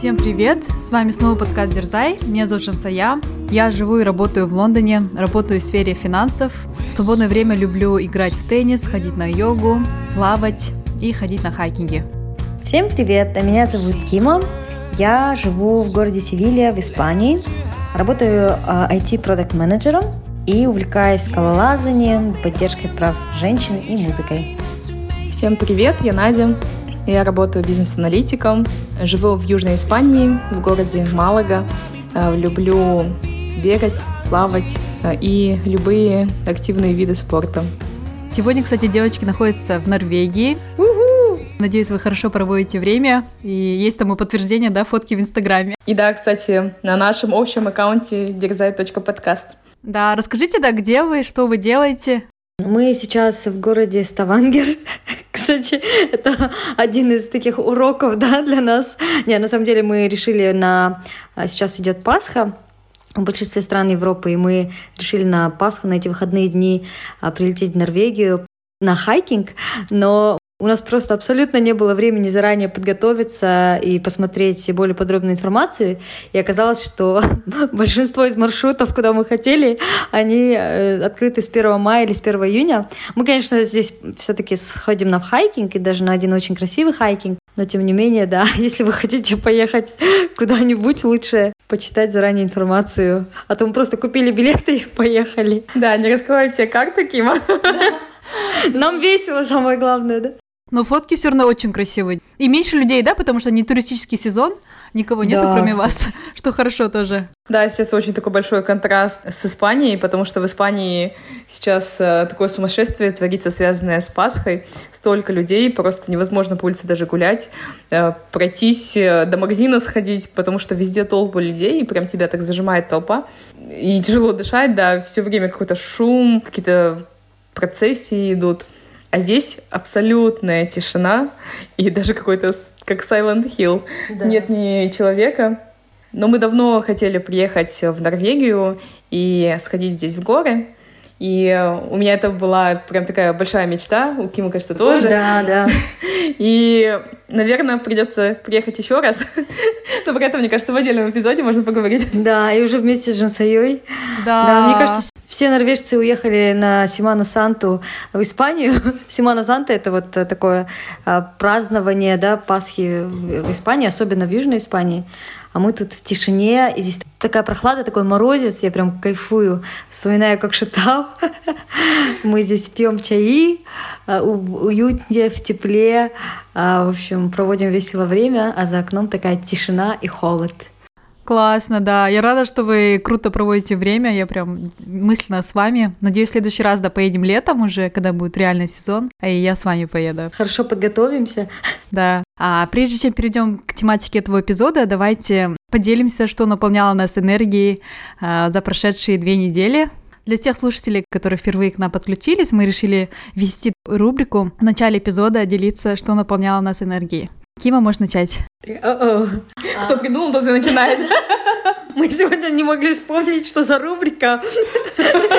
Всем привет! С вами снова подкаст Дерзай. Меня зовут Шансая. Я живу и работаю в Лондоне, работаю в сфере финансов. В свободное время люблю играть в теннис, ходить на йогу, плавать и ходить на хайкинге. Всем привет! Меня зовут Кима. Я живу в городе Севилья в Испании. Работаю IT-продукт-менеджером и увлекаюсь скалолазанием, поддержкой прав женщин и музыкой. Всем привет, я Надя. Я работаю бизнес-аналитиком, живу в Южной Испании, в городе Малага. Э, люблю бегать, плавать э, и любые активные виды спорта. Сегодня, кстати, девочки находятся в Норвегии. Надеюсь, вы хорошо проводите время. И есть тому подтверждение, да, фотки в Инстаграме. И да, кстати, на нашем общем аккаунте дерзай.подкаст. Да, расскажите, да, где вы, что вы делаете? Мы сейчас в городе Ставангер. Кстати, это один из таких уроков да, для нас. Не, на самом деле мы решили на... А, сейчас идет Пасха, в большинстве стран Европы, и мы решили на Пасху, на эти выходные дни а, прилететь в Норвегию на хайкинг, но у нас просто абсолютно не было времени заранее подготовиться и посмотреть более подробную информацию. И оказалось, что большинство из маршрутов, куда мы хотели, они э, открыты с 1 мая или с 1 июня. Мы, конечно, здесь все-таки сходим на hiking, и даже на один очень красивый hiking. Но тем не менее, да, если вы хотите поехать куда-нибудь, лучше почитать заранее информацию. А то мы просто купили билеты и поехали. Да, не раскрывай все карты, Кима. Нам весело, самое главное, да? Но фотки все равно очень красивые. И меньше людей, да, потому что не туристический сезон, никого нету, да, кроме вас, что хорошо тоже. Да, сейчас очень такой большой контраст с Испанией, потому что в Испании сейчас э, такое сумасшествие творится, связанное с Пасхой. Столько людей, просто невозможно по улице даже гулять, э, пройтись, э, до магазина сходить, потому что везде толпа людей, и прям тебя так зажимает толпа. И тяжело дышать, да, все время какой-то шум, какие-то процессии идут. А здесь абсолютная тишина и даже какой-то как Silent Hill. Да. Нет ни человека. Но мы давно хотели приехать в Норвегию и сходить здесь в горы. И у меня это была прям такая большая мечта, у Кима, кажется, тоже. Да, да. И, наверное, придется приехать еще раз. Но про это, мне кажется, в отдельном эпизоде можно поговорить. Да, и уже вместе с Жансайой. Да. да. Мне кажется, все норвежцы уехали на Симана Санту в Испанию. Симана Санта — это вот такое а, празднование да, Пасхи в Испании, особенно в Южной Испании а мы тут в тишине, и здесь такая прохлада, такой морозец, я прям кайфую, вспоминаю, как шатал. Мы здесь пьем чаи, а, уютнее, в тепле, а, в общем, проводим весело время, а за окном такая тишина и холод. Классно, да. Я рада, что вы круто проводите время. Я прям мысленно с вами. Надеюсь, в следующий раз, да, поедем летом уже, когда будет реальный сезон, а и я с вами поеду. Хорошо подготовимся. Да. А прежде чем перейдем к тематике этого эпизода, давайте поделимся, что наполняло нас энергией а, за прошедшие две недели. Для тех слушателей, которые впервые к нам подключились, мы решили ввести рубрику в начале эпизода делиться, что наполняло нас энергией. Кима, можешь начать. Кто придумал, тот и начинает. Мы сегодня не могли вспомнить, что за рубрика.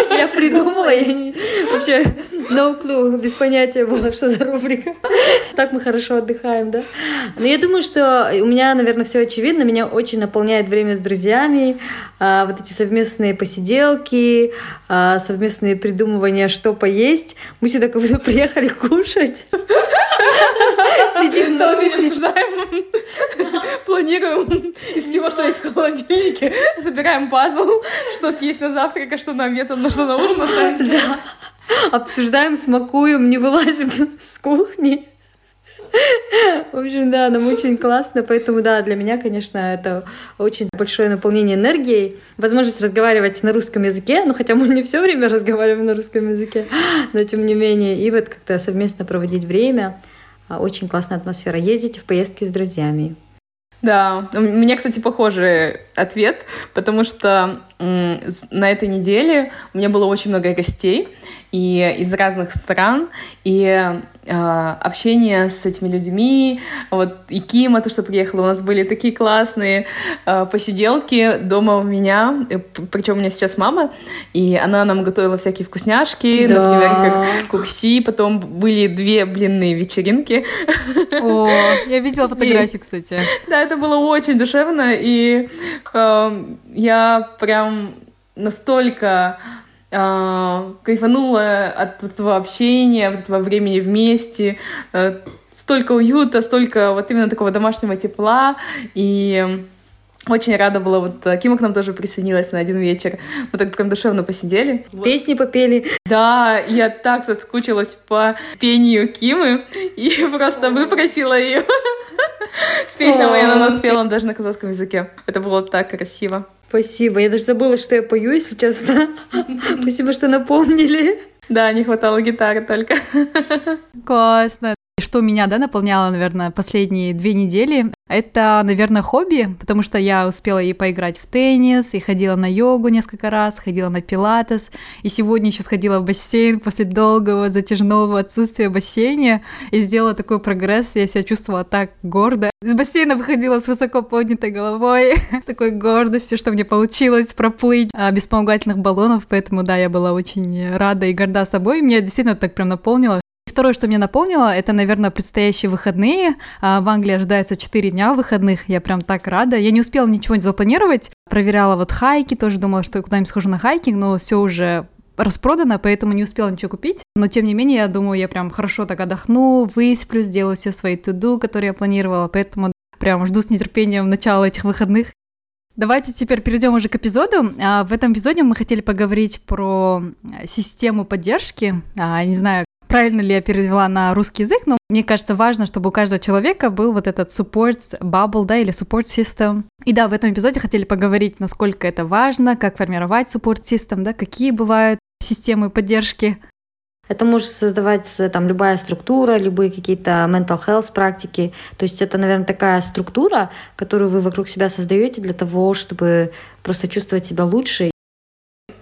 Я придумала, я не... вообще no clue, без понятия было, что за рубрика. Так мы хорошо отдыхаем, да? Но я думаю, что у меня, наверное, все очевидно. Меня очень наполняет время с друзьями, а, вот эти совместные посиделки, а, совместные придумывания, что поесть. Мы сюда как будто приехали кушать. Сидим целый день обсуждаем, планируем из всего, что есть в холодильнике, собираем пазл, что съесть на завтрак, а что на обед, на что на ужин оставить. Да. Обсуждаем, смакуем, не вылазим с кухни. В общем, да, нам очень классно, поэтому, да, для меня, конечно, это очень большое наполнение энергией, возможность разговаривать на русском языке, ну, хотя мы не все время разговариваем на русском языке, но тем не менее, и вот как-то совместно проводить время, а, очень классная атмосфера. Ездите в поездки с друзьями. Да, у меня, кстати, похожий ответ, потому что на этой неделе у меня было очень много гостей и из разных стран, и общение с этими людьми. Вот и Кима, то, что приехала, у нас были такие классные а, посиделки дома у меня. Э, Причем у меня сейчас мама, и она нам готовила всякие вкусняшки, да. например, как кукси. Потом были две блинные вечеринки. О, я видела фотографии, кстати. Да, это было очень душевно, и э, я прям настолько э, кайфанула от этого общения, от этого времени вместе. Э, столько уюта, столько вот именно такого домашнего тепла. И очень рада была, вот э, Кима к нам тоже присоединилась на один вечер. Мы так прям душевно посидели. Песни попели. Да, я так соскучилась по пению Кимы и просто выпросила ее спеть нам, и она спела даже на казахском языке. Это было так красиво. Спасибо. Я даже забыла, что я пою, если честно. Спасибо, что напомнили. Да, не хватало гитары только. Классно. Что меня, да, наполняло, наверное, последние две недели, это, наверное, хобби, потому что я успела и поиграть в теннис, и ходила на йогу несколько раз, ходила на пилатес, и сегодня еще сходила в бассейн после долгого затяжного отсутствия в бассейне и сделала такой прогресс, я себя чувствовала так гордо. Из бассейна выходила с высоко поднятой головой, с такой гордостью, что мне получилось проплыть а, без вспомогательных баллонов, поэтому, да, я была очень рада и горда собой, меня действительно так прям наполнило, Второе, что меня наполнило, это, наверное, предстоящие выходные. А, в Англии ожидается 4 дня выходных, я прям так рада. Я не успела ничего не запланировать, проверяла вот хайки, тоже думала, что куда-нибудь схожу на хайкинг, но все уже распродано, поэтому не успела ничего купить. Но тем не менее, я думаю, я прям хорошо так отдохну, высплю, сделаю все свои туду, которые я планировала, поэтому прям жду с нетерпением начала этих выходных. Давайте теперь перейдем уже к эпизоду. А, в этом эпизоде мы хотели поговорить про систему поддержки. А, не знаю, правильно ли я перевела на русский язык, но мне кажется важно, чтобы у каждого человека был вот этот support bubble, да, или support system. И да, в этом эпизоде хотели поговорить, насколько это важно, как формировать support system, да, какие бывают системы поддержки. Это может создавать там любая структура, любые какие-то mental health практики. То есть это, наверное, такая структура, которую вы вокруг себя создаете для того, чтобы просто чувствовать себя лучше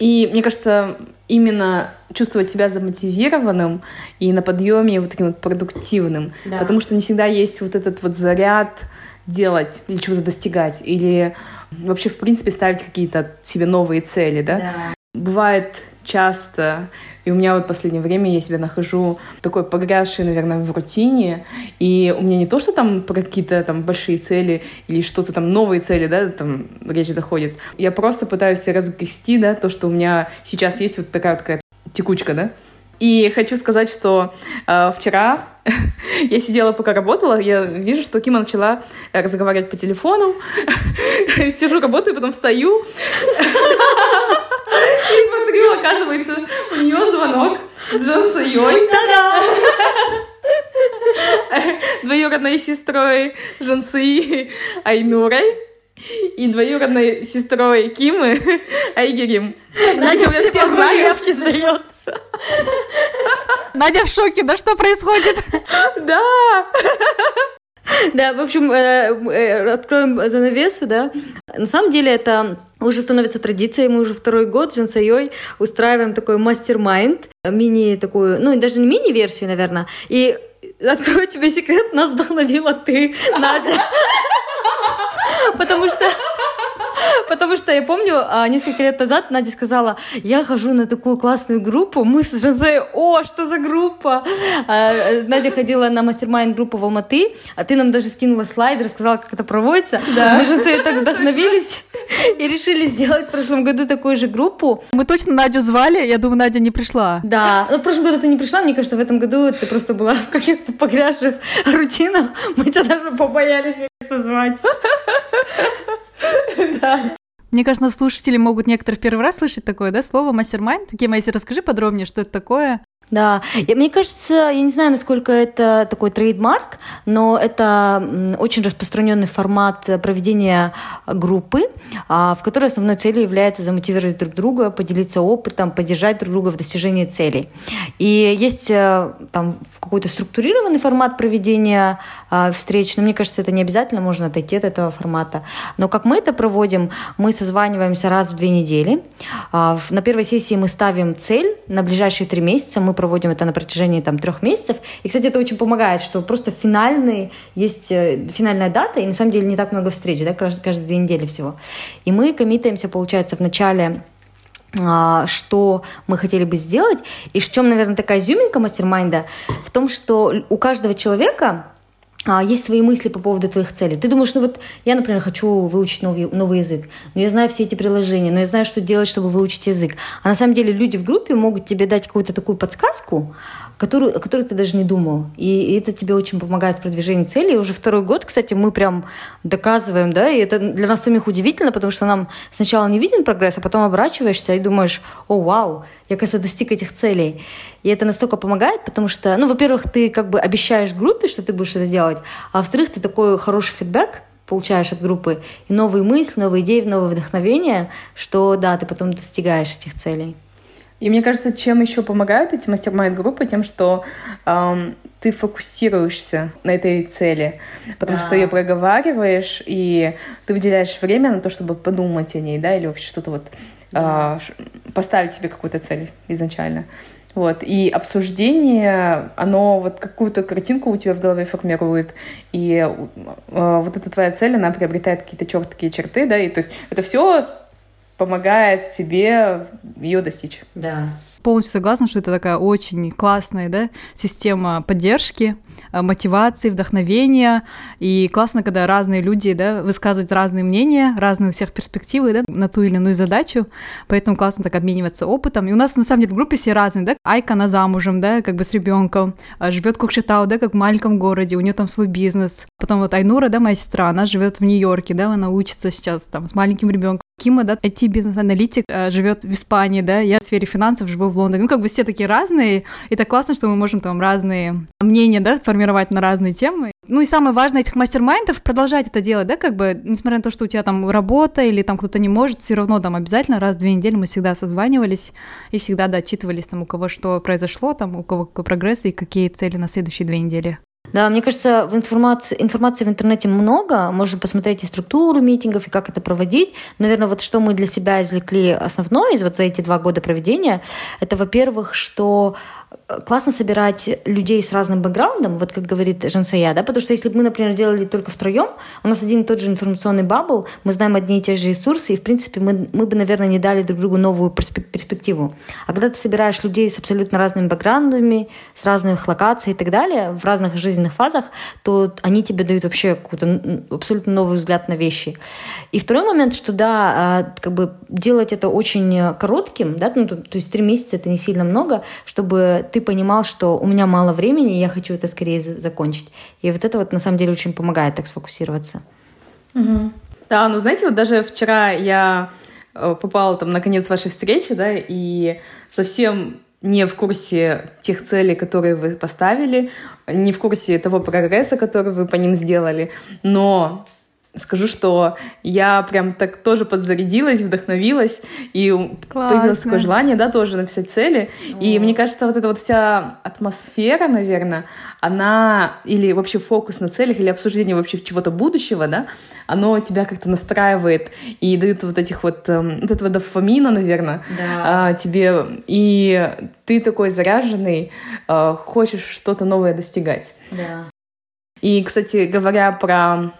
и мне кажется, именно чувствовать себя замотивированным и на подъеме вот таким вот продуктивным. Да. Потому что не всегда есть вот этот вот заряд делать или чего-то достигать, или вообще, в принципе, ставить какие-то себе новые цели, да? да. Бывает часто, и у меня вот в последнее время я себя нахожу такой погрязшей, наверное, в рутине, и у меня не то, что там про какие-то там большие цели или что-то там новые цели, да, там речь заходит. Я просто пытаюсь разгрести, да, то, что у меня сейчас есть вот такая вот такая текучка, да. И хочу сказать, что э, вчера я сидела, пока работала, я вижу, что Кима начала разговаривать по телефону. Сижу, работаю, потом встаю. И смотрю, оказывается, у нее звонок с Джон Сайой. Двоюродной сестрой Жансии Айнурой и двоюродной сестрой Кимы Айгерим. Надя я всех знаю. сдает. Надя в шоке, да что происходит? Да. Да, в общем, э, э, откроем занавесу, да. На самом деле это уже становится традицией, мы уже второй год с Жансайой устраиваем такой mastermind, мини такую, ну, даже не мини-версию, наверное, и открою тебе секрет, нас вдохновила ты, Надя. Потому что Потому что я помню, а, несколько лет назад Надя сказала, я хожу на такую классную группу, мы с Жозе, о, что за группа? А, Надя ходила на mastermind группу в Алматы, а ты нам даже скинула слайд, рассказала, как это проводится. Да. Мы Жозе так вдохновились и решили сделать в прошлом году такую же группу. Мы точно Надю звали, я думаю, Надя не пришла. Да, но в прошлом году ты не пришла, мне кажется, в этом году ты просто была в каких-то погрязших рутинах, мы тебя даже побоялись звать. Да. Мне кажется, слушатели могут некоторые в первый раз слышать такое, да, слово mastermind. Такие, Майси, расскажи подробнее, что это такое. Да, и, мне кажется, я не знаю, насколько это такой trademark, но это очень распространенный формат проведения группы, а, в которой основной целью является замотивировать друг друга, поделиться опытом, поддержать друг друга в достижении целей. И есть э, там какой-то структурированный формат проведения а, встреч, но мне кажется, это не обязательно, можно отойти от этого формата. Но как мы это проводим, мы созваниваемся раз в две недели. А, на первой сессии мы ставим цель на ближайшие три месяца, мы проводим это на протяжении там трех месяцев. И, кстати, это очень помогает, что просто финальный, есть э, финальная дата, и на самом деле не так много встреч, да, каждые, каждые две недели всего. И мы коммитаемся, получается, в начале а, что мы хотели бы сделать. И в чем, наверное, такая изюминка мастер-майнда? В том, что у каждого человека есть свои мысли по поводу твоих целей. Ты думаешь, ну вот я, например, хочу выучить новый, новый язык, но я знаю все эти приложения, но я знаю, что делать, чтобы выучить язык. А на самом деле люди в группе могут тебе дать какую-то такую подсказку, которую, о которой ты даже не думал. И это тебе очень помогает в продвижении цели. И уже второй год, кстати, мы прям доказываем, да, и это для нас самих удивительно, потому что нам сначала не виден прогресс, а потом оборачиваешься и думаешь, о, вау, я, кажется, достиг этих целей. И это настолько помогает, потому что, ну, во-первых, ты как бы обещаешь группе, что ты будешь это делать, а во-вторых, ты такой хороший фидбэк получаешь от группы, и новые мысли, новые идеи, новое вдохновение, что, да, ты потом достигаешь этих целей. И мне кажется, чем еще помогают эти мастер-майнд-группы, тем, что эм, ты фокусируешься на этой цели, потому да. что ее проговариваешь, и ты выделяешь время на то, чтобы подумать о ней, да, или вообще что-то вот да. э, поставить себе какую-то цель изначально. Вот. И обсуждение, оно вот какую-то картинку у тебя в голове формирует, и э, вот эта твоя цель, она приобретает какие-то четкие черты, да, и то есть это все помогает тебе ее достичь. Да. Полностью согласна, что это такая очень классная да, система поддержки, мотивации, вдохновения. И классно, когда разные люди да, высказывают разные мнения, разные у всех перспективы да, на ту или иную задачу. Поэтому классно так обмениваться опытом. И у нас на самом деле в группе все разные. Да? Айка, она замужем, да, как бы с ребенком, а живет в Кукшетау, да, как в маленьком городе, у нее там свой бизнес. Потом вот Айнура, да, моя сестра, она живет в Нью-Йорке, да, она учится сейчас там с маленьким ребенком. Кима, да, IT-бизнес-аналитик, э, живет в Испании, да, я в сфере финансов живу в Лондоне. Ну, как бы все такие разные, и так классно, что мы можем там разные мнения, да, формировать на разные темы. Ну и самое важное этих мастер-майндов продолжать это делать, да, как бы, несмотря на то, что у тебя там работа или там кто-то не может, все равно там обязательно раз в две недели мы всегда созванивались и всегда, да, отчитывались там, у кого что произошло, там, у кого какой прогресс и какие цели на следующие две недели. Да, мне кажется, в информации, информации в интернете много. Можно посмотреть и структуру митингов, и как это проводить. Наверное, вот что мы для себя извлекли основное из вот за эти два года проведения, это, во-первых, что классно собирать людей с разным бэкграундом, вот как говорит Жансая, да, потому что если бы мы, например, делали только втроем, у нас один и тот же информационный бабл, мы знаем одни и те же ресурсы, и, в принципе, мы, мы бы, наверное, не дали друг другу новую перспективу. А когда ты собираешь людей с абсолютно разными бэкграундами, с разных локаций и так далее, в разных жизненных фазах, то они тебе дают вообще какой-то абсолютно новый взгляд на вещи. И второй момент, что, да, а, как бы делать это очень коротким, да, ну, то, то есть три месяца это не сильно много, чтобы ты понимал, что у меня мало времени, я хочу это скорее закончить. И вот это вот на самом деле очень помогает так сфокусироваться. Угу. Да, ну знаете, вот даже вчера я э, попала там на конец вашей встречи, да, и совсем не в курсе тех целей, которые вы поставили, не в курсе того прогресса, который вы по ним сделали, но Скажу, что я прям так тоже подзарядилась, вдохновилась, и Классно. появилось такое желание, да, тоже написать цели. О. И мне кажется, вот эта вот вся атмосфера, наверное, она, или вообще фокус на целях, или обсуждение вообще чего-то будущего, да, оно тебя как-то настраивает и дает вот этих вот, эм, вот этого дофамина, наверное, да. тебе, и ты такой заряженный, э, хочешь что-то новое достигать. Да. И, кстати, говоря про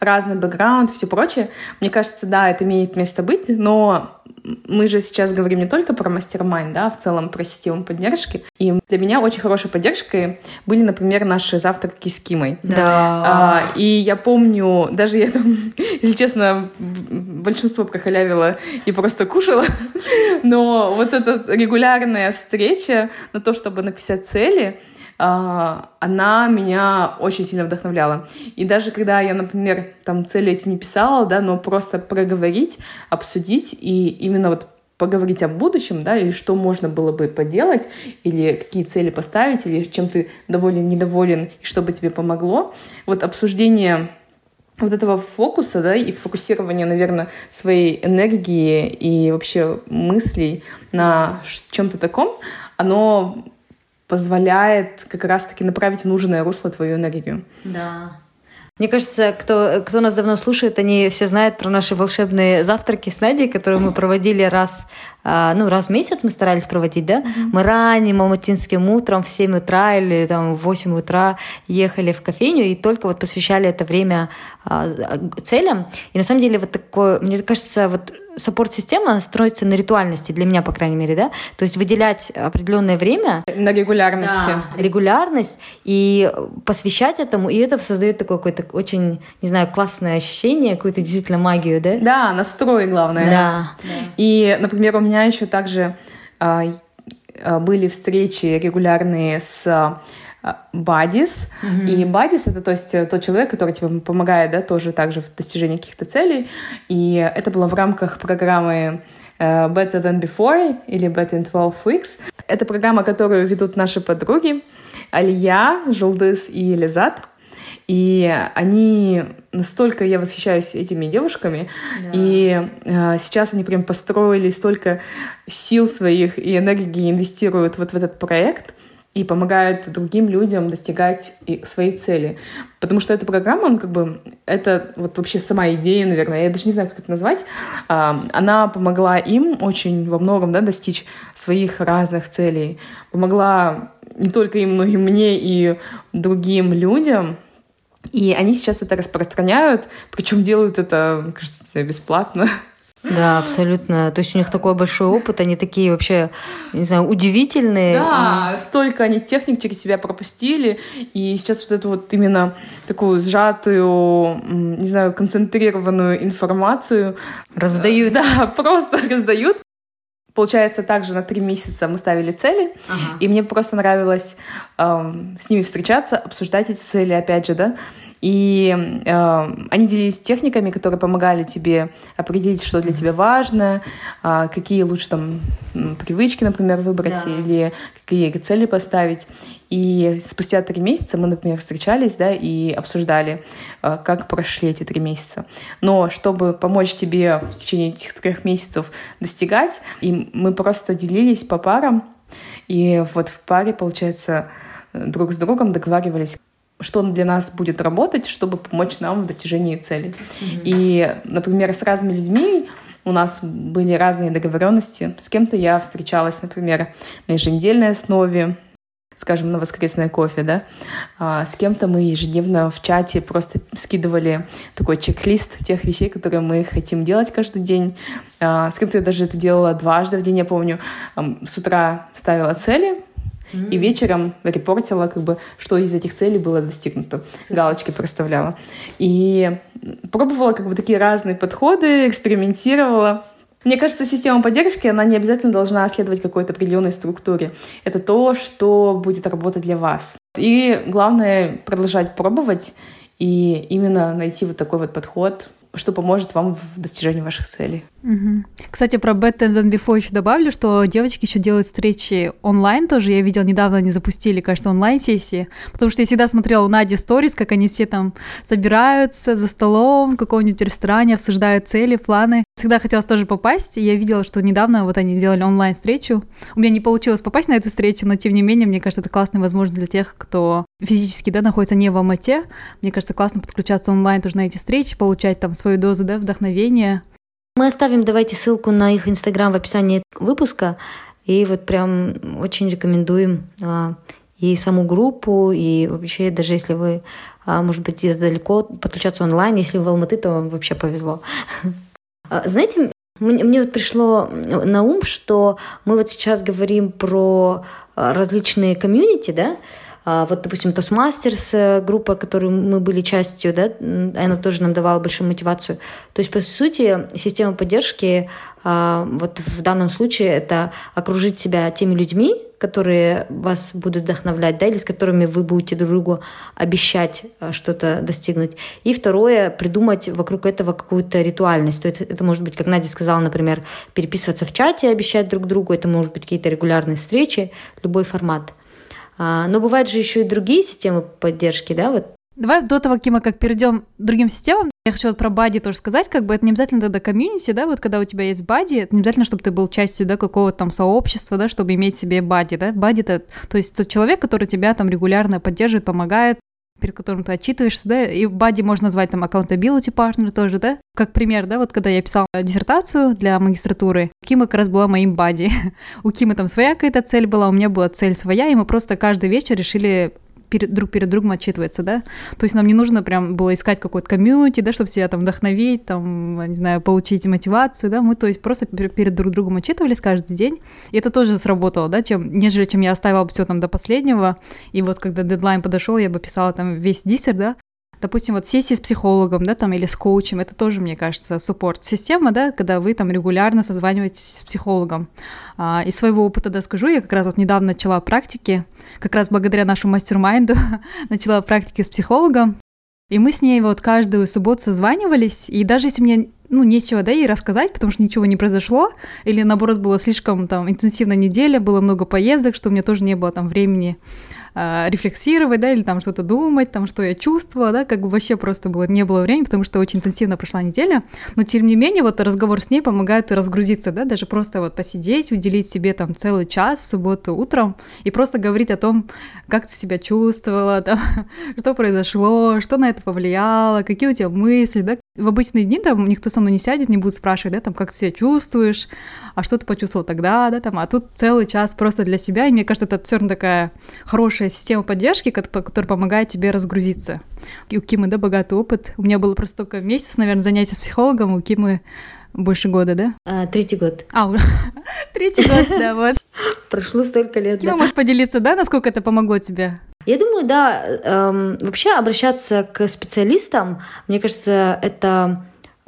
разный бэкграунд, все прочее. Мне кажется, да, это имеет место быть, но мы же сейчас говорим не только про мастер-майн, да, а в целом про систему поддержки. И для меня очень хорошей поддержкой были, например, наши завтраки с Кимой. Да. А, и я помню, даже я там, если честно, большинство прохалявила и просто кушала, но вот эта регулярная встреча на то, чтобы написать цели — она меня очень сильно вдохновляла. И даже когда я, например, там цели эти не писала, да, но просто проговорить, обсудить и именно вот поговорить о будущем, да, или что можно было бы поделать, или какие цели поставить, или чем ты доволен, недоволен, и что бы тебе помогло. Вот обсуждение вот этого фокуса, да, и фокусирование, наверное, своей энергии и вообще мыслей на чем-то таком, оно позволяет как раз-таки направить в нужное русло твою энергию. Да. Мне кажется, кто, кто нас давно слушает, они все знают про наши волшебные завтраки с Надей, которые мы проводили раз, ну, раз в месяц мы старались проводить, да? Mm-hmm. Мы ранним алматинским утром в 7 утра или там в 8 утра ехали в кофейню и только вот посвящали это время а, целям. И на самом деле вот такое, мне кажется, вот саппорт-система строится на ритуальности, для меня, по крайней мере, да, то есть выделять определенное время. На регулярности. Да, регулярность и посвящать этому, и это создает такое какое-то очень, не знаю, классное ощущение, какую-то действительно магию, да? Да, настрой главное. Да. И, например, у меня еще также а, а, были встречи регулярные с бадис. Mm-hmm. И бадис — это то есть э, тот человек, который тебе помогает, да, тоже также в достижении каких-то целей. И это было в рамках программы uh, Better Than Before или Better in 12 Weeks. Это программа, которую ведут наши подруги Алия, Жулдыс и Лизат. И они настолько я восхищаюсь этими девушками, да. и э, сейчас они прям построили столько сил своих и энергии инвестируют вот в этот проект, и помогают другим людям достигать своей цели. Потому что эта программа, он как бы, это вот вообще сама идея, наверное, я даже не знаю, как это назвать, а, она помогла им очень во многом да, достичь своих разных целей. Помогла не только им, но и мне, и другим людям. И они сейчас это распространяют, причем делают это, кажется, бесплатно. Да, абсолютно. То есть у них такой большой опыт, они такие вообще, не знаю, удивительные. Да, столько они техник через себя пропустили, и сейчас вот эту вот именно такую сжатую, не знаю, концентрированную информацию раздают. Да, просто раздают. Получается, также на три месяца мы ставили цели, ага. и мне просто нравилось э, с ними встречаться, обсуждать эти цели, опять же, да, и э, они делились техниками, которые помогали тебе определить, что для тебя важно, э, какие лучше там привычки, например, выбрать да. или какие цели поставить. И спустя три месяца мы, например, встречались, да, и обсуждали, э, как прошли эти три месяца. Но чтобы помочь тебе в течение этих трех месяцев достигать, и мы просто делились по парам, и вот в паре, получается, друг с другом договаривались, что для нас будет работать, чтобы помочь нам в достижении цели. Mm-hmm. И, например, с разными людьми у нас были разные договоренности. С кем-то я встречалась, например, на еженедельной основе, скажем, на воскресное кофе, да, а с кем-то мы ежедневно в чате просто скидывали такой чек-лист тех вещей, которые мы хотим делать каждый день. А с кем-то я даже это делала дважды в день, я помню. С утра ставила цели, Mm-hmm. И вечером репортила, как бы, что из этих целей было достигнуто. Галочки проставляла. И пробовала как бы такие разные подходы, экспериментировала. Мне кажется, система поддержки, она не обязательно должна следовать какой-то определенной структуре. Это то, что будет работать для вас. И главное продолжать пробовать и именно найти вот такой вот подход, что поможет вам в достижении ваших целей. Кстати, про Better Than Before еще добавлю, что девочки еще делают встречи онлайн тоже. Я видела, недавно они запустили, кажется, онлайн-сессии, потому что я всегда смотрела у Нади сторис, как они все там собираются за столом в каком-нибудь ресторане, обсуждают цели, планы. Всегда хотелось тоже попасть, и я видела, что недавно вот они сделали онлайн-встречу. У меня не получилось попасть на эту встречу, но тем не менее, мне кажется, это классная возможность для тех, кто физически да, находится не в Алмате. Мне кажется, классно подключаться онлайн тоже на эти встречи, получать там свою дозу да, вдохновения. Мы оставим, давайте, ссылку на их инстаграм в описании выпуска. И вот прям очень рекомендуем а, и саму группу, и вообще, даже если вы, а, может быть, где-то далеко, подключаться онлайн. Если вы в Алматы, то вам вообще повезло. А, знаете, мне, мне вот пришло на ум, что мы вот сейчас говорим про различные комьюнити, да, а, вот, допустим, Toastmasters, э, группа, которой мы были частью, да, она тоже нам давала большую мотивацию. То есть, по сути, система поддержки а, вот в данном случае это окружить себя теми людьми, которые вас будут вдохновлять, да, или с которыми вы будете друг другу обещать а, что-то достигнуть. И второе, придумать вокруг этого какую-то ритуальность. То есть это может быть, как Надя сказала, например, переписываться в чате, обещать друг другу, это может быть какие-то регулярные встречи, любой формат. А, но бывают же еще и другие системы поддержки, да, вот. Давай до того, Кима, как перейдем к другим системам, я хочу вот про бади тоже сказать, как бы это не обязательно тогда комьюнити, да, вот когда у тебя есть бади, это не обязательно, чтобы ты был частью, да, какого-то там сообщества, да, чтобы иметь себе бади, да, бади это, то есть тот человек, который тебя там регулярно поддерживает, помогает, перед которым ты отчитываешься, да, и бади можно назвать там accountability partner тоже, да, как пример, да, вот когда я писала диссертацию для магистратуры, Кима как раз была моим бади. У Кимы там своя какая-то цель была, у меня была цель своя, и мы просто каждый вечер решили перед, друг перед другом отчитывается, да. То есть нам не нужно прям было искать какой-то комьюнити, да, чтобы себя там вдохновить, там, не знаю, получить мотивацию, да. Мы, то есть, просто перед друг другом отчитывались каждый день. И это тоже сработало, да, чем, нежели чем я оставила все там до последнего. И вот когда дедлайн подошел, я бы писала там весь диссер, да, допустим, вот сессии с психологом, да, там, или с коучем, это тоже, мне кажется, суппорт-система, да, когда вы там регулярно созваниваетесь с психологом. А, из своего опыта, да, скажу, я как раз вот недавно начала практики, как раз благодаря нашему мастер-майнду начала практики с психологом, и мы с ней вот каждую субботу созванивались, и даже если мне ну, нечего, да, ей рассказать, потому что ничего не произошло, или, наоборот, было слишком там интенсивная неделя, было много поездок, что у меня тоже не было там времени э, рефлексировать, да, или там что-то думать, там, что я чувствовала, да, как бы вообще просто было, не было времени, потому что очень интенсивно прошла неделя, но тем не менее вот разговор с ней помогает разгрузиться, да, даже просто вот посидеть, уделить себе там целый час в субботу утром и просто говорить о том, как ты себя чувствовала, там, что произошло, что на это повлияло, какие у тебя мысли, да, в обычные дни там никто со мной не сядет, не будет спрашивать, да, там, как ты себя чувствуешь, а что ты почувствовал тогда, да, там, а тут целый час просто для себя, и мне кажется, это все равно такая хорошая система поддержки, которая помогает тебе разгрузиться. И у Кимы, да, богатый опыт. У меня было просто только месяц, наверное, занятия с психологом, у Кимы больше года, да? А, третий год. А, третий год, да, вот. Прошло столько лет. Кима, можешь поделиться, да, насколько это помогло тебе? Я думаю, да, эм, вообще обращаться к специалистам, мне кажется, это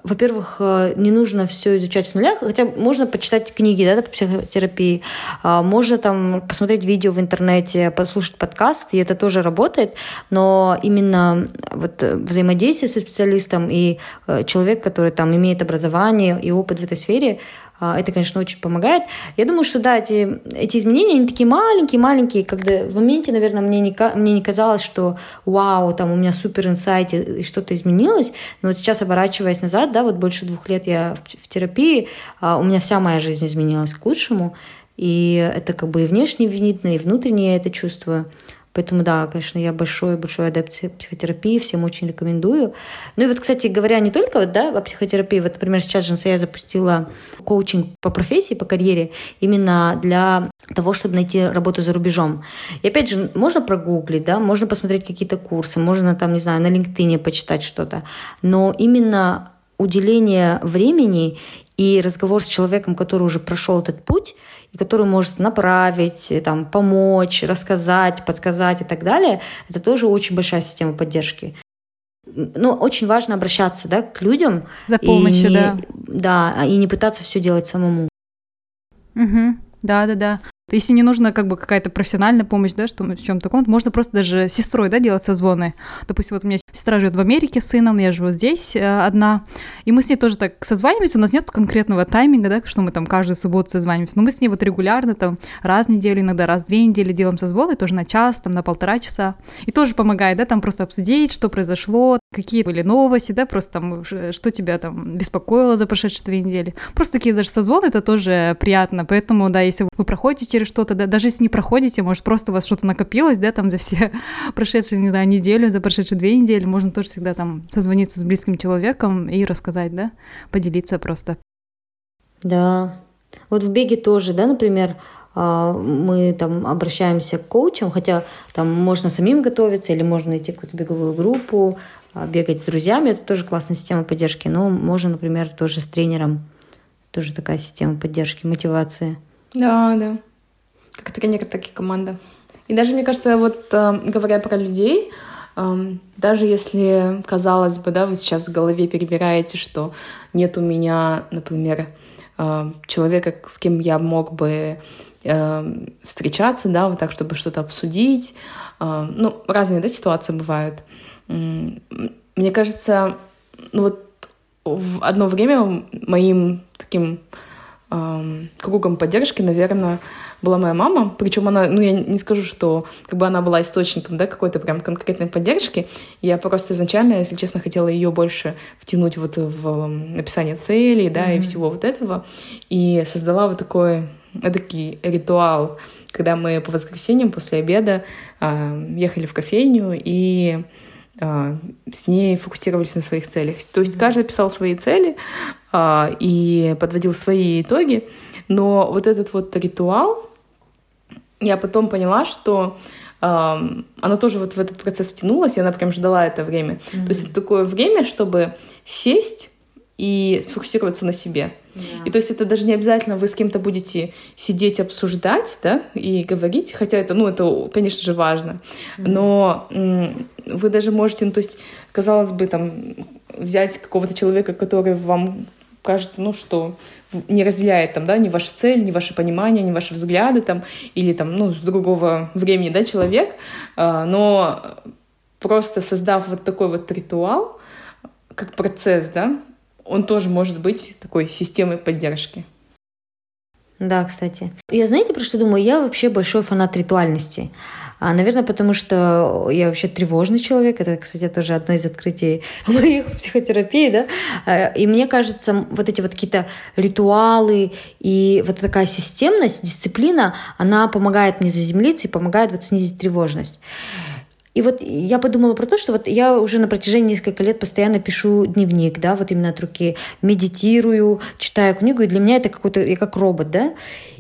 во-первых, э, не нужно все изучать с нуля, хотя можно почитать книги да, по психотерапии, а, можно там посмотреть видео в интернете, послушать подкаст, и это тоже работает, но именно вот взаимодействие со специалистом и э, человек, который там имеет образование и опыт в этой сфере, это, конечно, очень помогает. Я думаю, что да, эти, эти изменения, они такие маленькие-маленькие, когда в моменте, наверное, мне не, мне не казалось, что вау, там у меня супер инсайт и что-то изменилось. Но вот сейчас, оборачиваясь назад, да, вот больше двух лет я в, в терапии, а, у меня вся моя жизнь изменилась к лучшему. И это как бы и внешне видно, и внутренне я это чувствую. Поэтому, да, конечно, я большой-большой адепт психотерапии, всем очень рекомендую. Ну и вот, кстати говоря, не только вот, да, о психотерапии. Вот, например, сейчас же я запустила коучинг по профессии, по карьере, именно для того, чтобы найти работу за рубежом. И опять же, можно прогуглить, да, можно посмотреть какие-то курсы, можно там, не знаю, на LinkedIn почитать что-то. Но именно уделение времени и разговор с человеком, который уже прошел этот путь, и который может направить, там, помочь, рассказать, подсказать и так далее, это тоже очень большая система поддержки. Ну, очень важно обращаться да, к людям. За помощью, и не, да. Да, и не пытаться все делать самому. Угу. Да, да, да. Если не нужна как бы какая-то профессиональная помощь, да, что в чем таком, можно просто даже с сестрой, да, делать созвоны. Допустим, вот у меня сестра живет в Америке с сыном, я живу здесь э, одна, и мы с ней тоже так созваниваемся, у нас нет конкретного тайминга, да, что мы там каждую субботу созваниваемся, но мы с ней вот регулярно там раз в неделю, иногда раз в две недели делаем созвоны, тоже на час, там на полтора часа, и тоже помогает, да, там просто обсудить, что произошло, какие были новости, да, просто там, что тебя там беспокоило за прошедшие две недели. Просто такие даже созвоны, это тоже приятно, поэтому, да, если вы проходите через что-то, да, даже если не проходите, может, просто у вас что-то накопилось, да, там за все прошедшие, не знаю, неделю, за прошедшие две недели, можно тоже всегда там созвониться с близким человеком и рассказать, да, поделиться просто. Да. Вот в беге тоже, да, например, а, мы там обращаемся к коучам, хотя там можно самим готовиться или можно найти какую-то беговую группу, а, бегать с друзьями, это тоже классная система поддержки, но можно, например, тоже с тренером, тоже такая система поддержки, мотивации. Да, да как тренер, так и команда. И даже, мне кажется, вот э, говоря про людей, э, даже если, казалось бы, да, вы сейчас в голове перебираете, что нет у меня, например, э, человека, с кем я мог бы встречаться, да, вот так, чтобы что-то обсудить. Ну, разные, да, ситуации бывают. Мне кажется, ну вот в одно время моим таким кругом поддержки, наверное, была моя мама, причем она, ну я не скажу, что как бы она была источником, да, какой-то прям конкретной поддержки, я просто изначально, если честно, хотела ее больше втянуть вот в написание целей, да, mm-hmm. и всего вот этого, и создала вот такой такой ритуал, когда мы по воскресеньям после обеда э, ехали в кофейню и с ней фокусировались на своих целях. То есть каждый писал свои цели э, и подводил свои итоги, но вот этот вот ритуал, я потом поняла, что она тоже вот в этот процесс втянулась, и она прям ждала это время. Mm-hmm. То есть это такое время, чтобы сесть и сфокусироваться на себе. Yeah. И то есть это даже не обязательно вы с кем-то будете сидеть, обсуждать, да, и говорить, хотя это, ну, это, конечно же, важно. Mm-hmm. Но вы даже можете, ну, то есть, казалось бы, там, взять какого-то человека, который вам кажется, ну, что не разделяет там, да, ни ваши цели, ни ваше понимание, ни ваши взгляды там, или там, ну, с другого времени, да, человек, а, но просто создав вот такой вот ритуал, как процесс, да, он тоже может быть такой системой поддержки. Да, кстати. Я знаете, про что думаю? Я вообще большой фанат ритуальности. А, наверное, потому что я вообще тревожный человек. Это, кстати, тоже одно из открытий моих психотерапии, да. А, и мне кажется, вот эти вот какие-то ритуалы и вот такая системность, дисциплина, она помогает мне заземлиться и помогает вот снизить тревожность. И вот я подумала про то, что вот я уже на протяжении нескольких лет постоянно пишу дневник, да, вот именно от руки, медитирую, читаю книгу, и для меня это какой-то, я как робот, да.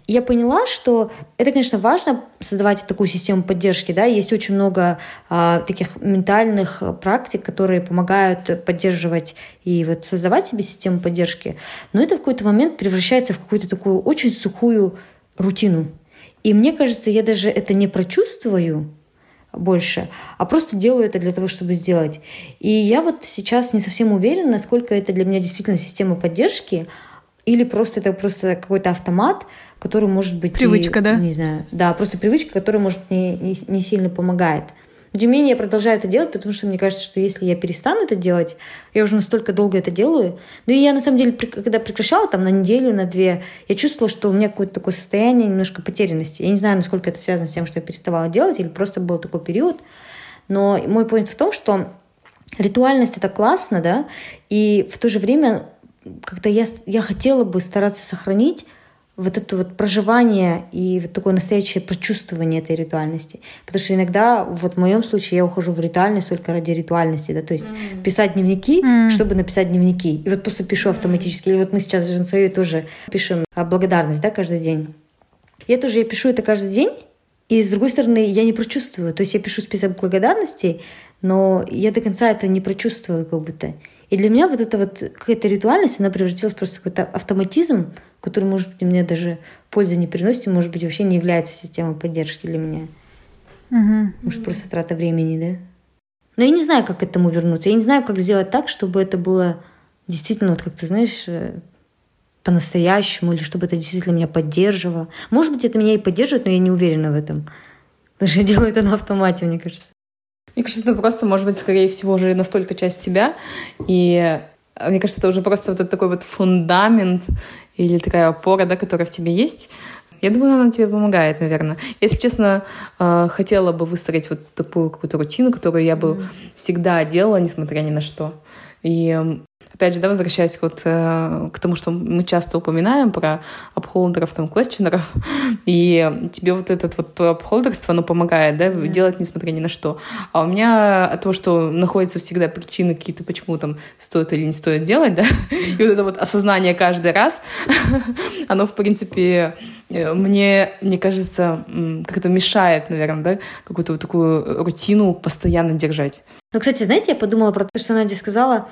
И я поняла, что это, конечно, важно создавать такую систему поддержки, да, есть очень много а, таких ментальных практик, которые помогают поддерживать и вот создавать себе систему поддержки, но это в какой-то момент превращается в какую-то такую очень сухую рутину. И мне кажется, я даже это не прочувствую, больше, а просто делаю это для того, чтобы сделать. И я вот сейчас не совсем уверена, насколько это для меня действительно система поддержки, или просто это просто какой-то автомат, который может быть... Привычка, и, да? Не знаю. Да, просто привычка, которая, может, не, не, не сильно помогает. Тем не менее, я продолжаю это делать, потому что мне кажется, что если я перестану это делать, я уже настолько долго это делаю. Ну и я, на самом деле, когда прекращала там на неделю, на две, я чувствовала, что у меня какое-то такое состояние немножко потерянности. Я не знаю, насколько это связано с тем, что я переставала делать, или просто был такой период. Но мой point в том, что ритуальность — это классно, да, и в то же время как-то я, я хотела бы стараться сохранить вот это вот проживание и вот такое настоящее прочувствование этой ритуальности. Потому что иногда, вот в моем случае, я ухожу в ритуальность только ради ритуальности, да, то есть mm. писать дневники, mm. чтобы написать дневники. И вот просто пишу автоматически. Или вот мы сейчас в Женсове тоже пишем а, благодарность, да, каждый день. Я тоже я пишу это каждый день, и с другой стороны, я не прочувствую. То есть я пишу список благодарностей, но я до конца это не прочувствую как будто. И для меня вот эта вот какая-то ритуальность, она превратилась просто в какой-то автоматизм, который, может быть, мне даже пользы не приносит, и, может быть, вообще не является системой поддержки для меня. Угу. Может, просто трата времени, да? Но я не знаю, как к этому вернуться. Я не знаю, как сделать так, чтобы это было действительно, вот как ты знаешь, э, по-настоящему, или чтобы это действительно меня поддерживало. Может быть, это меня и поддерживает, но я не уверена в этом. Потому что я делаю это на автомате, мне кажется. Мне кажется, это просто, может быть, скорее всего, уже настолько часть тебя. И э, мне кажется, это уже просто вот этот такой вот фундамент или такая опора, да, которая в тебе есть. Я думаю, она тебе помогает, наверное. Если честно, э, хотела бы выстроить вот такую какую-то рутину, которую я бы mm. всегда делала, несмотря ни на что. И опять же, да, возвращаясь вот э, к тому, что мы часто упоминаем про апхолдеров, там, квестионеров, и тебе вот этот вот твое апхолдерство, оно помогает, да, mm-hmm. делать несмотря ни на что. А у меня от того, что находятся всегда причины какие-то, почему там стоит или не стоит делать, да, и вот это вот осознание каждый раз, оно, в принципе, э, мне, мне кажется, как-то мешает, наверное, да, какую-то вот такую рутину постоянно держать. Ну, кстати, знаете, я подумала про то, что Надя сказала,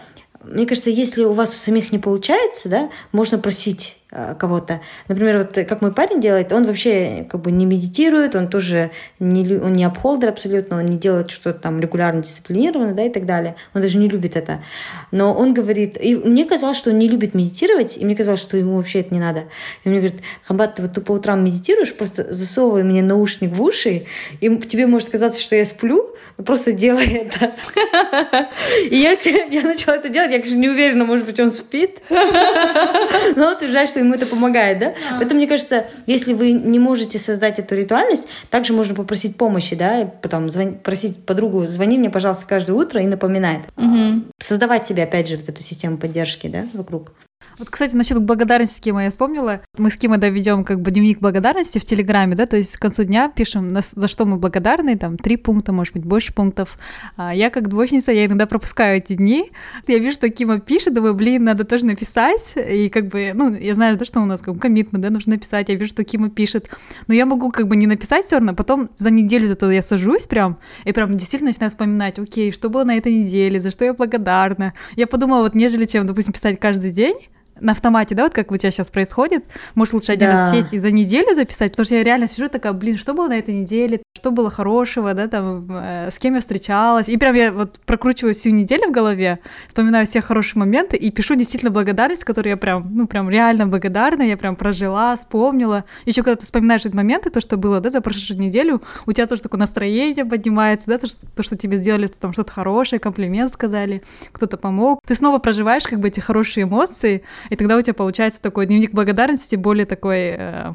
мне кажется, если у вас у самих не получается, да, можно просить кого-то. Например, вот как мой парень делает, он вообще как бы не медитирует, он тоже не, он не обхолдер абсолютно, он не делает что-то там регулярно дисциплинированно, да, и так далее. Он даже не любит это. Но он говорит, и мне казалось, что он не любит медитировать, и мне казалось, что ему вообще это не надо. И он мне говорит, Хамбат, ты вот ты по утрам медитируешь, просто засовывай мне наушник в уши, и тебе может казаться, что я сплю, но просто делай это. И я, я начала это делать, я, конечно, не уверена, может быть, он спит, но утверждает, что ему это помогает, да? А. Поэтому, мне кажется, если вы не можете создать эту ритуальность, также можно попросить помощи, да, и потом звон... просить подругу, звони мне, пожалуйста, каждое утро и напоминает. Угу. Создавать себе, опять же, вот эту систему поддержки, да, вокруг. Вот, кстати, насчет благодарности Кима я вспомнила. Мы с Кимой, да, ведем как бы дневник благодарности в Телеграме, да, то есть к концу дня пишем, за что мы благодарны, там, три пункта, может быть, больше пунктов. А я как двоечница, я иногда пропускаю эти дни. Я вижу, что Кима пишет, думаю, блин, надо тоже написать. И как бы, ну, я знаю, да, что у нас как коммитмент, да, нужно написать. Я вижу, что Кима пишет. Но я могу как бы не написать все равно, потом за неделю зато я сажусь прям, и прям действительно начинаю вспоминать, окей, что было на этой неделе, за что я благодарна. Я подумала, вот нежели чем, допустим, писать каждый день, на автомате, да, вот как у тебя сейчас происходит, можешь лучше один да. раз сесть и за неделю записать, потому что я реально сижу такая, блин, что было на этой неделе, что было хорошего, да, там, э, с кем я встречалась, и прям я вот прокручиваю всю неделю в голове, вспоминаю все хорошие моменты и пишу действительно благодарность, которую я прям, ну, прям реально благодарна, я прям прожила, вспомнила. Еще когда ты вспоминаешь эти моменты, то, что было, да, за прошлую неделю, у тебя тоже такое настроение поднимается, да, то, что, то, что тебе сделали там что-то хорошее, комплимент сказали, кто-то помог, ты снова проживаешь как бы эти хорошие эмоции, и тогда у тебя получается такой дневник благодарности, более такой, э,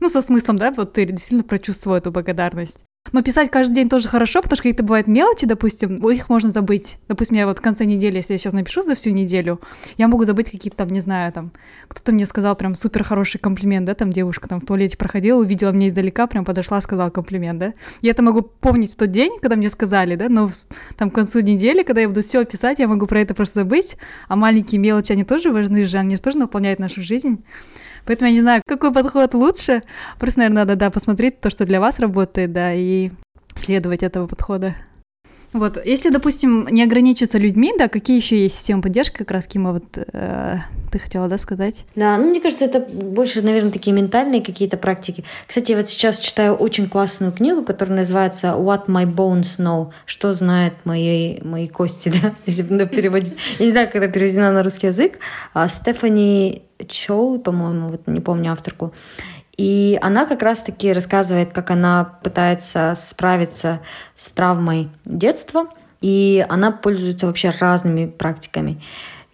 ну, со смыслом, да, вот ты действительно прочувствовал эту благодарность. Но писать каждый день тоже хорошо, потому что какие-то бывают мелочи, допустим, их можно забыть. Допустим, я вот в конце недели, если я сейчас напишу за всю неделю, я могу забыть какие-то там, не знаю, там, кто-то мне сказал прям супер хороший комплимент, да, там девушка там в туалете проходила, увидела меня издалека, прям подошла, сказала комплимент, да. Я это могу помнить в тот день, когда мне сказали, да, но там к концу недели, когда я буду все писать, я могу про это просто забыть, а маленькие мелочи, они тоже важны же, они же тоже наполняют нашу жизнь. Поэтому я не знаю, какой подход лучше. Просто, наверное, надо, да, посмотреть то, что для вас работает, да, и следовать этого подхода. Вот, если, допустим, не ограничиться людьми, да, какие еще есть системы поддержки, как раз, Кима, вот э, ты хотела, да, сказать? Да, ну, мне кажется, это больше, наверное, такие ментальные какие-то практики. Кстати, я вот сейчас читаю очень классную книгу, которая называется «What my bones know», что знают мои, мои кости, да, если переводить. Я не знаю, как это переведено на русский язык. А Стефани Чоу, по-моему, вот не помню авторку. И она как раз-таки рассказывает, как она пытается справиться с травмой детства, и она пользуется вообще разными практиками.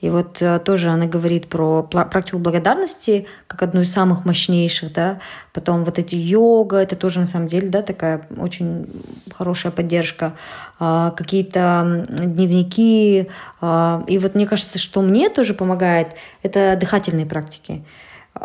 И вот э, тоже она говорит про практику благодарности как одну из самых мощнейших, да. Потом вот эти йога, это тоже на самом деле, да, такая очень хорошая поддержка. А, какие-то дневники. А, и вот мне кажется, что мне тоже помогает, это дыхательные практики.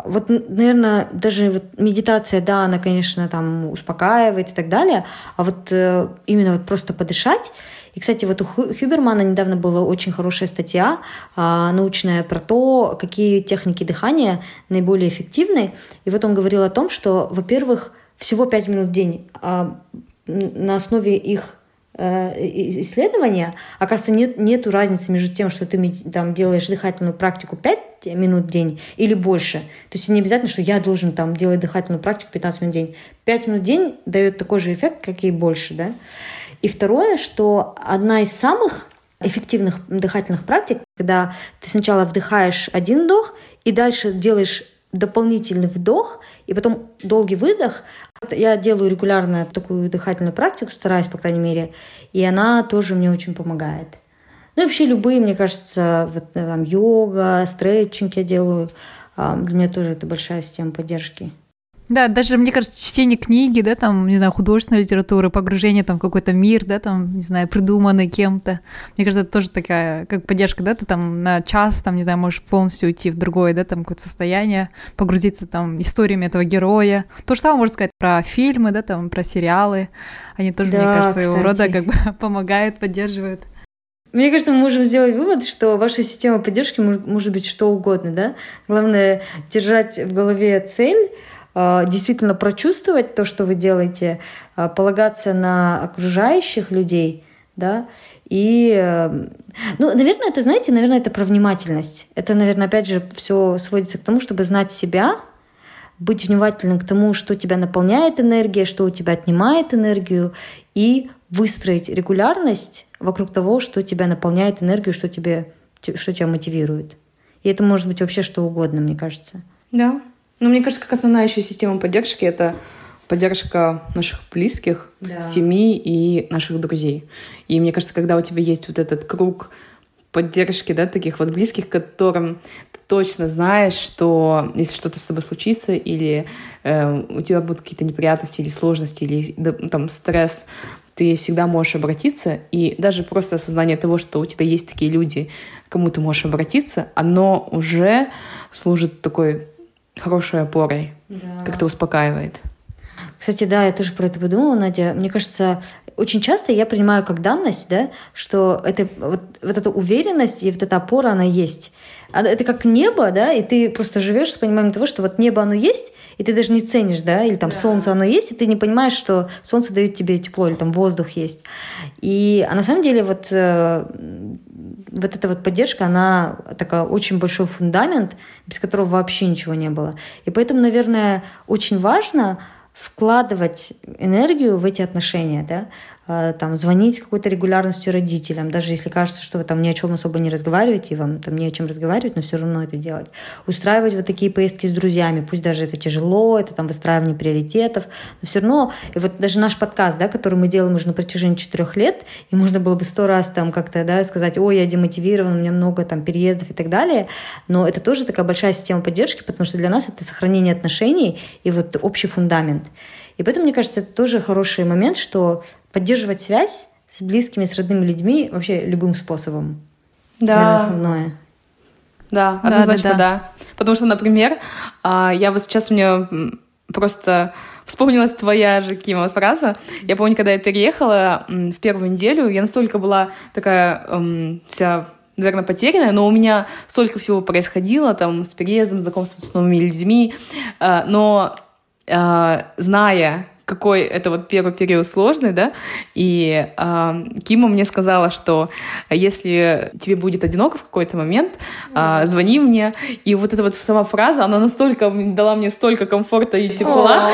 Вот, наверное, даже вот медитация, да, она, конечно, там успокаивает и так далее, а вот э, именно вот просто подышать. И, кстати, вот у Хюбермана недавно была очень хорошая статья а, научная про то, какие техники дыхания наиболее эффективны. И вот он говорил о том, что, во-первых, всего 5 минут в день а, на основе их исследования, оказывается, нет, нету разницы между тем, что ты там делаешь дыхательную практику 5 минут в день или больше. То есть не обязательно, что я должен там делать дыхательную практику 15 минут в день. 5 минут в день дает такой же эффект, как и больше. Да? И второе, что одна из самых эффективных дыхательных практик, когда ты сначала вдыхаешь один вдох и дальше делаешь дополнительный вдох и потом долгий выдох. Я делаю регулярно такую дыхательную практику, стараюсь, по крайней мере, и она тоже мне очень помогает. Ну и вообще любые, мне кажется, вот там йога, стретчинг я делаю. А, для меня тоже это большая система поддержки. Да, даже, мне кажется, чтение книги, да, там, не знаю, художественной литературы, погружение там в какой-то мир, да, там, не знаю, придуманный кем-то. Мне кажется, это тоже такая, как поддержка, да, ты там на час, там, не знаю, можешь полностью уйти в другое, да, там, какое-то состояние, погрузиться там историями этого героя. То же самое можно сказать про фильмы, да, там, про сериалы. Они тоже, да, мне кажется, своего кстати. рода как бы помогают, поддерживают. Мне кажется, мы можем сделать вывод, что ваша система поддержки может, быть что угодно, да? Главное держать в голове цель, действительно прочувствовать то, что вы делаете, а, полагаться на окружающих людей, да, и, э, ну, наверное, это, знаете, наверное, это про внимательность. Это, наверное, опять же, все сводится к тому, чтобы знать себя, быть внимательным к тому, что тебя наполняет энергия, что у тебя отнимает энергию, и выстроить регулярность вокруг того, что тебя наполняет энергию, что, тебе, что тебя мотивирует. И это может быть вообще что угодно, мне кажется. Да, ну, мне кажется, как основная еще система поддержки — это поддержка наших близких, да. семьи и наших друзей. И мне кажется, когда у тебя есть вот этот круг поддержки, да, таких вот близких, которым ты точно знаешь, что если что-то с тобой случится, или э, у тебя будут какие-то неприятности, или сложности, или да, там стресс, ты всегда можешь обратиться, и даже просто осознание того, что у тебя есть такие люди, кому ты можешь обратиться, оно уже служит такой хорошей опорой, да. как-то успокаивает. Кстати, да, я тоже про это подумала, Надя. Мне кажется, очень часто я принимаю как данность, да, что это, вот, вот эта уверенность и вот эта опора, она есть. Это как небо, да, и ты просто живешь с пониманием того, что вот небо, оно есть, и ты даже не ценишь, да, или там да. солнце, оно есть, и ты не понимаешь, что солнце дает тебе тепло, или там воздух есть. И, а на самом деле вот, э, вот эта вот поддержка, она такая очень большой фундамент, без которого вообще ничего не было. И поэтому, наверное, очень важно вкладывать энергию в эти отношения, да, там, звонить с какой-то регулярностью родителям, даже если кажется, что вы там ни о чем особо не разговариваете, и вам там не о чем разговаривать, но все равно это делать. Устраивать вот такие поездки с друзьями, пусть даже это тяжело, это там выстраивание приоритетов, но все равно, и вот даже наш подкаст, да, который мы делаем уже на протяжении четырех лет, и можно было бы сто раз там как-то, да, сказать, ой, я демотивирован, у меня много там переездов и так далее, но это тоже такая большая система поддержки, потому что для нас это сохранение отношений и вот общий фундамент. И поэтому, мне кажется, это тоже хороший момент, что поддерживать связь с близкими, с родными людьми вообще любым способом. Да. Наверное, основное. Да, однозначно да, да, да. Потому что, например, а, я вот сейчас у меня просто вспомнилась твоя же, Кима, фраза. Я помню, когда я переехала в первую неделю, я настолько была такая вся наверное, потерянная, но у меня столько всего происходило, там, с переездом, знакомством с новыми людьми, а, но а, зная какой это вот первый период сложный, да, и э, Кима мне сказала, что если тебе будет одиноко в какой-то момент, э, звони мне, и вот эта вот сама фраза, она настолько дала мне столько комфорта и тепла.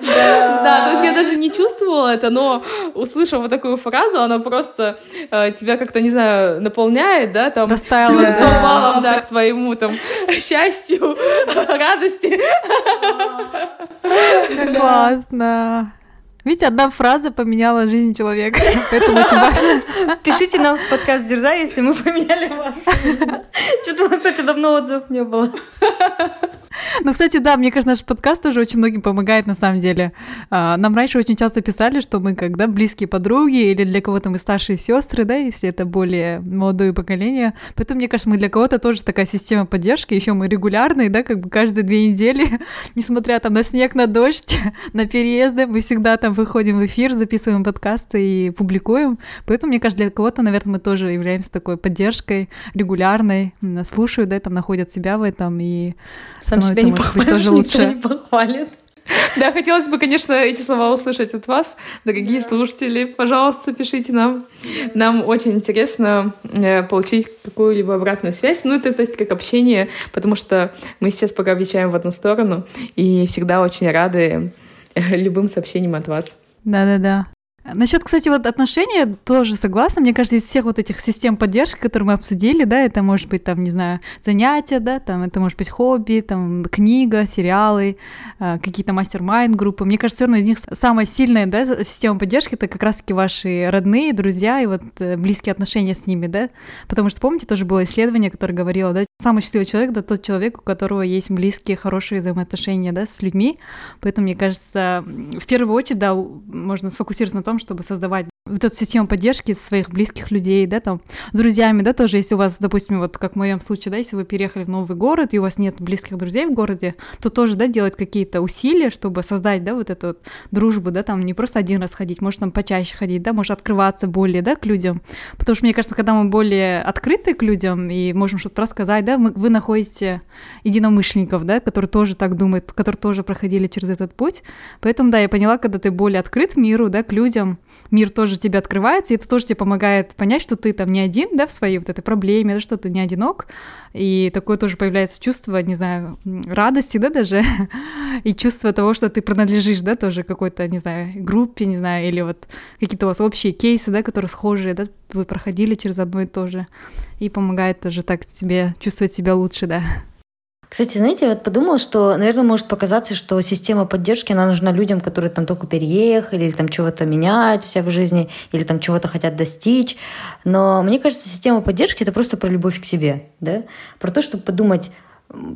Да, то есть я даже не чувствовала это, но услышав вот такую фразу, она просто э, тебя как-то, не знаю, наполняет, да, там Растаяла, плюс да. баллов, да, к твоему там счастью, радости. Классно. Видите, одна фраза поменяла жизнь человека, поэтому очень важно. Пишите нам в подкаст Дерза, если мы поменяли вашу. Что-то, кстати, давно отзывов не было. Ну, кстати, да, мне кажется, наш подкаст тоже очень многим помогает на самом деле. А, нам раньше очень часто писали, что мы когда близкие подруги или для кого-то мы старшие сестры, да, если это более молодое поколение. Поэтому, мне кажется, мы для кого-то тоже такая система поддержки, еще мы регулярные, да, как бы каждые две недели, несмотря там на снег, на дождь, на переезды, мы всегда там выходим в эфир, записываем подкасты и публикуем. Поэтому, мне кажется, для кого-то, наверное, мы тоже являемся такой поддержкой регулярной, слушают, да, там находят себя в этом и Сам себя не может быть, тоже лучше. не похвалит. Да, хотелось бы, конечно, эти слова услышать от вас, дорогие да. слушатели. Пожалуйста, пишите нам. Нам очень интересно э, получить какую-либо обратную связь. Ну, это, то есть, как общение, потому что мы сейчас пока вещаем в одну сторону и всегда очень рады э, любым сообщениям от вас. Да-да-да. Насчет, кстати, вот отношения тоже согласна. Мне кажется, из всех вот этих систем поддержки, которые мы обсудили, да, это может быть там, не знаю, занятия, да, там это может быть хобби, там книга, сериалы, э, какие-то мастер-майнд группы. Мне кажется, все равно из них самая сильная, да, система поддержки это как раз-таки ваши родные, друзья и вот э, близкие отношения с ними, да. Потому что помните, тоже было исследование, которое говорило, да, самый счастливый человек это тот человек, у которого есть близкие, хорошие взаимоотношения, да, с людьми. Поэтому мне кажется, в первую очередь, да, можно сфокусироваться на том, чтобы создавать вот эту систему поддержки своих близких людей, да, там, с друзьями, да, тоже, если у вас, допустим, вот как в моем случае, да, если вы переехали в новый город, и у вас нет близких друзей в городе, то тоже, да, делать какие-то усилия, чтобы создать, да, вот эту вот дружбу, да, там, не просто один раз ходить, может, там, почаще ходить, да, может, открываться более, да, к людям, потому что, мне кажется, когда мы более открыты к людям и можем что-то рассказать, да, мы, вы находите единомышленников, да, которые тоже так думают, которые тоже проходили через этот путь, поэтому, да, я поняла, когда ты более открыт миру, да, к людям, мир тоже тебе открывается, и это тоже тебе помогает понять, что ты там не один, да, в своей вот этой проблеме, да, что ты не одинок, и такое тоже появляется чувство, не знаю, радости, да, даже, и чувство того, что ты принадлежишь, да, тоже какой-то, не знаю, группе, не знаю, или вот какие-то у вас общие кейсы, да, которые схожие, да, вы проходили через одно и то же, и помогает тоже так себе чувствовать себя лучше, да. Кстати, знаете, я вот подумала, что, наверное, может показаться, что система поддержки, она нужна людям, которые там только переехали, или там чего-то меняют у себя в жизни, или там чего-то хотят достичь. Но мне кажется, система поддержки — это просто про любовь к себе, да? Про то, чтобы подумать,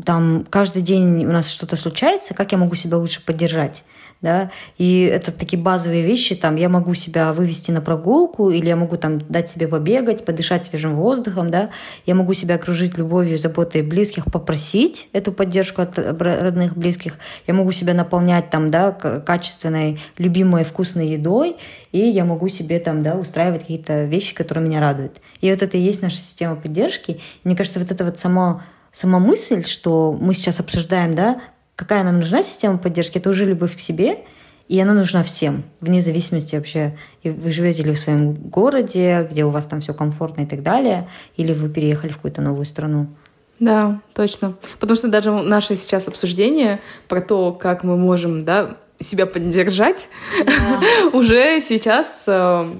там, каждый день у нас что-то случается, как я могу себя лучше поддержать? Да, и это такие базовые вещи, там, я могу себя вывести на прогулку, или я могу там дать себе побегать, подышать свежим воздухом, да, я могу себя окружить любовью, заботой близких, попросить эту поддержку от родных, близких, я могу себя наполнять там, да, качественной, любимой, вкусной едой, и я могу себе там, да, устраивать какие-то вещи, которые меня радуют. И вот это и есть наша система поддержки. Мне кажется, вот это вот само, сама мысль, что мы сейчас обсуждаем, да, какая нам нужна система поддержки, это уже любовь к себе, и она нужна всем, вне зависимости вообще, вы живете ли в своем городе, где у вас там все комфортно и так далее, или вы переехали в какую-то новую страну. Да, точно. Потому что даже наше сейчас обсуждение про то, как мы можем да, себя поддержать, да. уже сейчас э,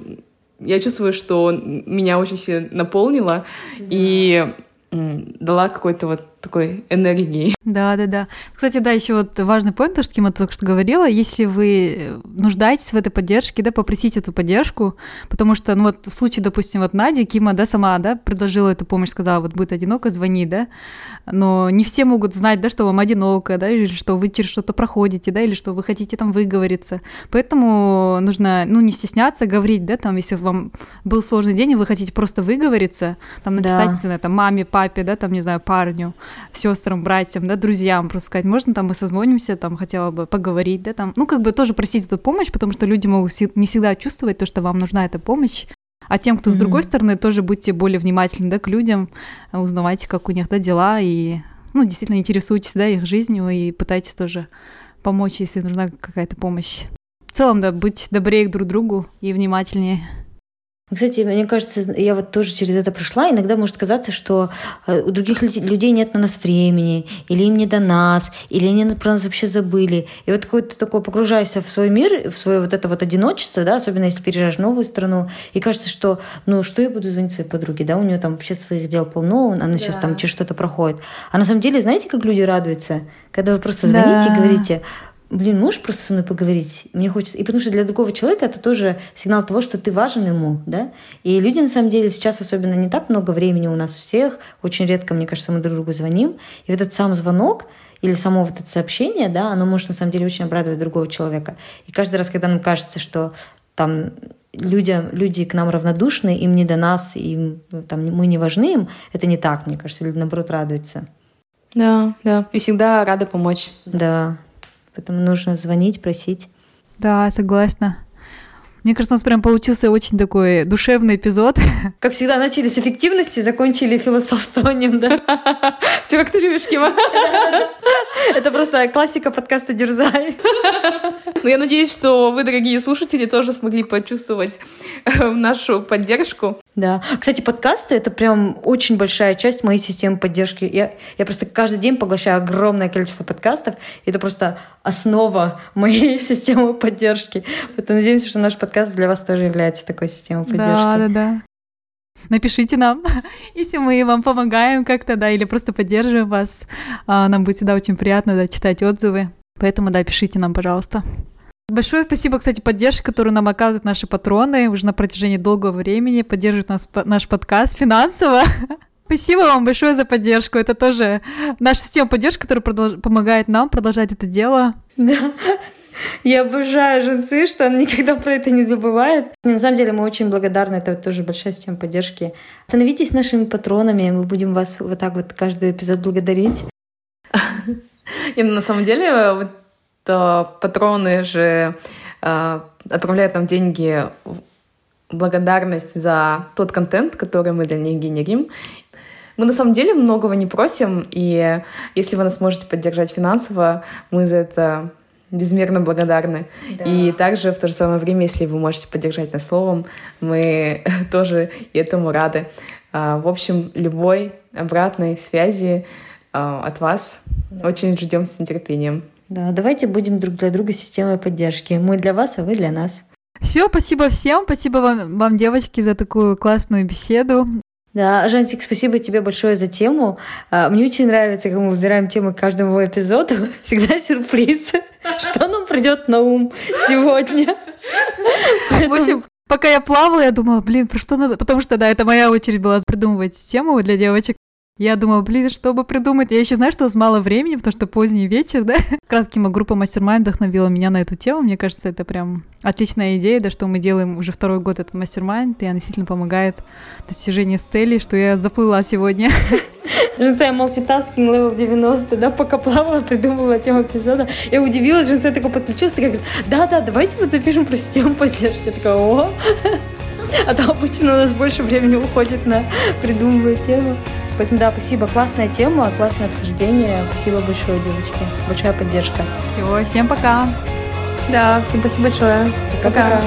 я чувствую, что меня очень сильно наполнило, да. и дала какой-то вот такой энергии. Да, да, да. Кстати, да, еще вот важный point, то, что Кима только что говорила, если вы нуждаетесь в этой поддержке, да, попросите эту поддержку, потому что, ну вот в случае, допустим, вот Надя, Кима, да, сама, да, предложила эту помощь, сказала, вот будет одиноко, звони, да, но не все могут знать, да, что вам одиноко, да, или что вы через что-то проходите, да, или что вы хотите там выговориться, поэтому нужно, ну, не стесняться говорить, да, там, если вам был сложный день, и вы хотите просто выговориться, там, написать, да. не знаю, там, маме, папе, да, там, не знаю, парню, сестрам, братьям, да, друзьям просто сказать, можно там мы созвонимся, там хотела бы поговорить, да, там, ну, как бы тоже просить эту помощь, потому что люди могут не всегда чувствовать то, что вам нужна эта помощь, а тем, кто mm-hmm. с другой стороны, тоже будьте более внимательны, да, к людям, узнавайте, как у них, да, дела, и, ну, действительно интересуйтесь, да, их жизнью, и пытайтесь тоже помочь, если нужна какая-то помощь. В целом, да, быть добрее друг другу и внимательнее. Кстати, мне кажется, я вот тоже через это прошла. Иногда может казаться, что э, у других людей нет на нас времени, или им не до нас, или они про нас вообще забыли. И вот какой-то такой погружаешься в свой мир, в свое вот это вот одиночество, да, особенно если переезжаешь в новую страну, и кажется, что, ну, что я буду звонить своей подруге, да, у нее там вообще своих дел полно, она да. сейчас там через что-то проходит. А на самом деле, знаете, как люди радуются, когда вы просто звоните да. и говорите, блин, можешь просто со мной поговорить? Мне хочется. И потому что для другого человека это тоже сигнал того, что ты важен ему, да? И люди, на самом деле, сейчас особенно не так много времени у нас у всех. Очень редко, мне кажется, мы друг другу звоним. И вот этот сам звонок, или само вот это сообщение, да, оно может на самом деле очень обрадовать другого человека. И каждый раз, когда нам кажется, что там люди, люди к нам равнодушны, им не до нас, им, ну, там, мы не важны им, это не так, мне кажется, люди, наоборот, радуются. Да, да, и всегда рада помочь. Да, Поэтому нужно звонить, просить. Да, согласна. Мне кажется, у нас прям получился очень такой душевный эпизод. Как всегда, начали с эффективности, закончили философствованием, да? Все как ты любишь, Кима. Это просто классика подкаста «Дерзай». Ну, я надеюсь, что вы, дорогие слушатели, тоже смогли почувствовать э, нашу поддержку. Да. Кстати, подкасты — это прям очень большая часть моей системы поддержки. Я, я просто каждый день поглощаю огромное количество подкастов. И это просто основа моей системы поддержки. Поэтому надеемся, что наш подкаст для вас тоже является такой системой поддержки. Да, да, да. Напишите нам, если мы вам помогаем как-то, да, или просто поддерживаем вас. А, нам будет всегда очень приятно да, читать отзывы. Поэтому, да, пишите нам, пожалуйста. Большое спасибо, кстати, поддержке, которую нам оказывают наши патроны уже на протяжении долгого времени, поддерживают нас, наш подкаст финансово. Спасибо вам большое за поддержку. Это тоже наша система поддержки, которая продолж... помогает нам продолжать это дело. Да. Я обожаю Жунсы, что он никогда про это не забывает. На самом деле мы очень благодарны, это тоже большая система поддержки. Становитесь нашими патронами, мы будем вас вот так вот каждый эпизод благодарить. И ну, на самом деле вот э, патроны же э, отправляют нам деньги благодарность за тот контент, который мы для них генерим. Мы на самом деле многого не просим, и если вы нас можете поддержать финансово, мы за это безмерно благодарны. Да. И также в то же самое время, если вы можете поддержать нас словом, мы тоже этому рады. А, в общем, любой обратной связи а, от вас очень ждем с нетерпением. Да, давайте будем друг для друга системой поддержки. Мы для вас, а вы для нас. Все, спасибо всем, спасибо вам, вам, девочки, за такую классную беседу. Да, Жантик, спасибо тебе большое за тему. А, мне очень нравится, как мы выбираем темы к каждому эпизоду. Всегда сюрприз. Что нам придет на ум сегодня? В общем, пока я плавала, я думала, блин, про что надо... Потому что, да, это моя очередь была придумывать тему для девочек. Я думала, блин, что бы придумать? Я еще знаю, что мало времени, потому что поздний вечер, да? Как раз таки группа Mastermind вдохновила меня на эту тему. Мне кажется, это прям отличная идея, да, что мы делаем уже второй год этот Mastermind, и она действительно помогает в достижении целей, что я заплыла сегодня. Жансая multitasking level 90, да, пока плавала, придумывала тему эпизода. Я удивилась, Жансая такая подключилась, такая говорит, да-да, давайте вот запишем про систему поддержки. Я такая, о, а то обычно у нас больше времени уходит на придумывание темы. Поэтому да, спасибо. Классная тема, классное обсуждение. Спасибо большое, девочки. Большая поддержка. Всего, всем пока. Да, всем спасибо большое. Пока-пока.